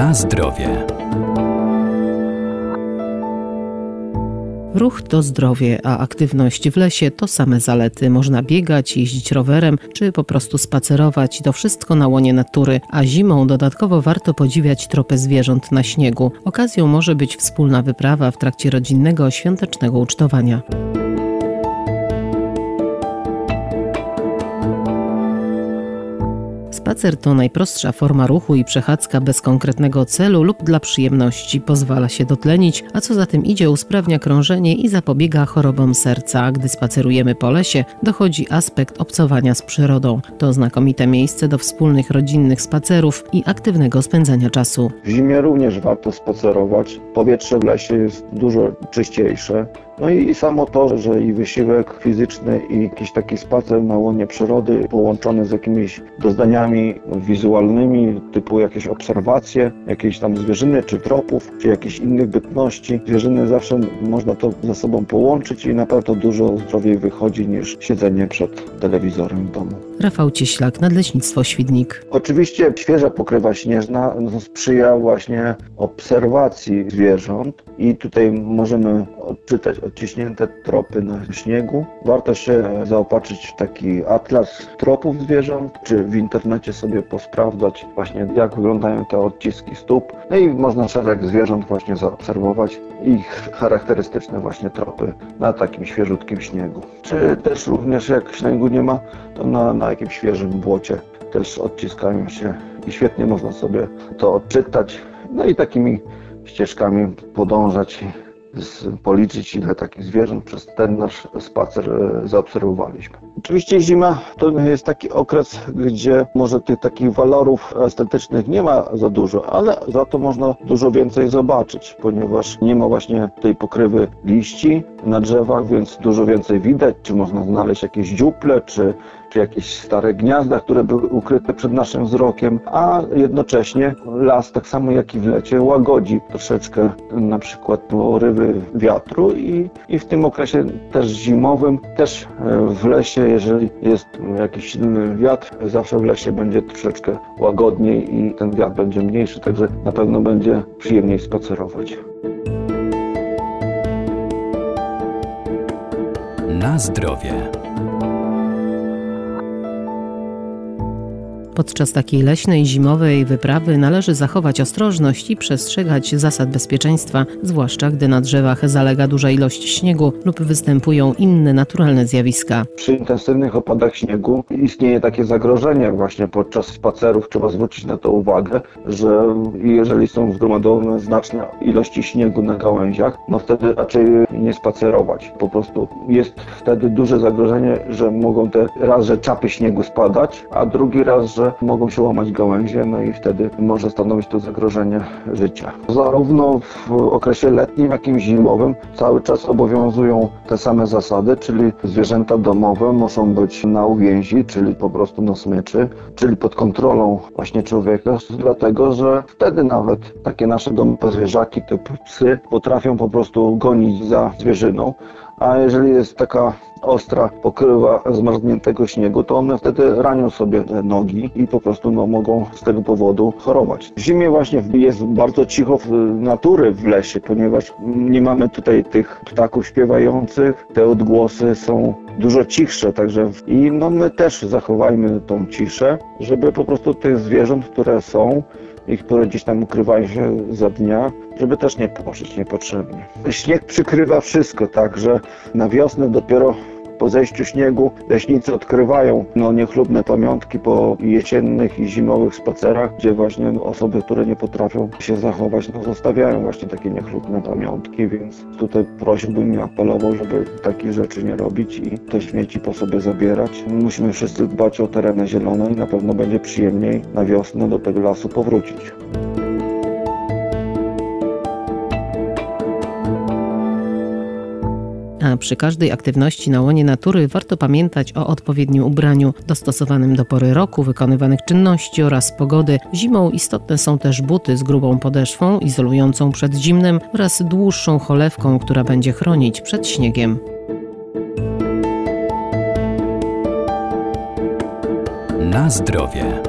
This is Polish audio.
Na zdrowie. Ruch to zdrowie, a aktywność w lesie to same zalety. Można biegać, jeździć rowerem, czy po prostu spacerować. To wszystko na łonie natury, a zimą dodatkowo warto podziwiać tropy zwierząt na śniegu. Okazją może być wspólna wyprawa w trakcie rodzinnego świątecznego ucztowania. Spacer to najprostsza forma ruchu i przechadzka bez konkretnego celu lub dla przyjemności. Pozwala się dotlenić, a co za tym idzie usprawnia krążenie i zapobiega chorobom serca. Gdy spacerujemy po lesie, dochodzi aspekt obcowania z przyrodą. To znakomite miejsce do wspólnych rodzinnych spacerów i aktywnego spędzania czasu. W zimie również warto spacerować. Powietrze w lesie jest dużo czyściejsze. No i samo to, że i wysiłek fizyczny i jakiś taki spacer na łonie przyrody połączony z jakimiś doznaniami wizualnymi, typu jakieś obserwacje, jakieś tam zwierzyny, czy tropów, czy jakichś innych bytności. Zwierzyny zawsze można to ze sobą połączyć i na pewno dużo zdrowiej wychodzi niż siedzenie przed telewizorem w domu. Rafał Cieślak, Nadleśnictwo Świdnik. Oczywiście świeża pokrywa śnieżna no, sprzyja właśnie obserwacji zwierząt i tutaj możemy odczytać odciśnięte tropy na śniegu. Warto się zaopatrzyć w taki atlas tropów zwierząt, czy w internecie sobie posprawdzać właśnie jak wyglądają te odciski stóp. No i można szereg zwierząt właśnie zaobserwować ich charakterystyczne właśnie tropy na takim świeżutkim śniegu. Czy też również jak śniegu nie ma, to na, na jakimś świeżym błocie też odciskają się i świetnie można sobie to odczytać. No i takimi ścieżkami podążać policzyć, ile takich zwierząt przez ten nasz spacer e, zaobserwowaliśmy. Oczywiście zima to jest taki okres, gdzie może tych takich walorów estetycznych nie ma za dużo, ale za to można dużo więcej zobaczyć, ponieważ nie ma właśnie tej pokrywy liści na drzewach, więc dużo więcej widać, czy można znaleźć jakieś dziuple, czy czy jakieś stare gniazda, które były ukryte przed naszym wzrokiem, a jednocześnie las, tak samo jak i w lecie, łagodzi troszeczkę na przykład porywy wiatru i, i w tym okresie też zimowym, też e, w lesie, jeżeli jest jakiś silny wiatr, zawsze w lesie będzie troszeczkę łagodniej i ten wiatr będzie mniejszy, także na pewno będzie przyjemniej spacerować. Na zdrowie. Podczas takiej leśnej, zimowej wyprawy należy zachować ostrożność i przestrzegać zasad bezpieczeństwa, zwłaszcza gdy na drzewach zalega duża ilość śniegu lub występują inne naturalne zjawiska. Przy intensywnych opadach śniegu istnieje takie zagrożenie właśnie podczas spacerów. Trzeba zwrócić na to uwagę, że jeżeli są zgromadzone znaczne ilości śniegu na gałęziach, no wtedy raczej nie spacerować. Po prostu jest wtedy duże zagrożenie, że mogą te raz, że czapy śniegu spadać, a drugi raz, że mogą się łamać gałęzie, no i wtedy może stanowić to zagrożenie życia. Zarówno w okresie letnim, jak i zimowym cały czas obowiązują te same zasady, czyli zwierzęta domowe muszą być na uwięzi, czyli po prostu na smyczy, czyli pod kontrolą właśnie człowieka, dlatego że wtedy nawet takie nasze domowe zwierzaki typu psy potrafią po prostu gonić za zwierzyną, a jeżeli jest taka ostra pokrywa zmarzniętego śniegu, to one wtedy ranią sobie nogi i po prostu no, mogą z tego powodu chorować. W zimie właśnie jest bardzo cicho natury w lesie, ponieważ nie mamy tutaj tych ptaków śpiewających, te odgłosy są dużo cichsze, także i no my też zachowajmy tą ciszę, żeby po prostu tych zwierząt, które są, i które gdzieś tam ukrywają się za dnia, żeby też nie położyć niepotrzebnie. Śnieg przykrywa wszystko, także na wiosnę dopiero po zejściu śniegu leśnicy odkrywają no, niechlubne pamiątki po jesiennych i zimowych spacerach, gdzie właśnie osoby, które nie potrafią się zachować, no, zostawiają właśnie takie niechlubne pamiątki, więc tutaj prosiłbym i apelował, żeby takich rzeczy nie robić i te śmieci po sobie zabierać. Musimy wszyscy dbać o tereny zielone i na pewno będzie przyjemniej na wiosnę do tego lasu powrócić. A przy każdej aktywności na łonie natury warto pamiętać o odpowiednim ubraniu, dostosowanym do pory roku, wykonywanych czynności oraz pogody. Zimą istotne są też buty z grubą podeszwą, izolującą przed zimnem oraz dłuższą cholewką, która będzie chronić przed śniegiem. Na zdrowie.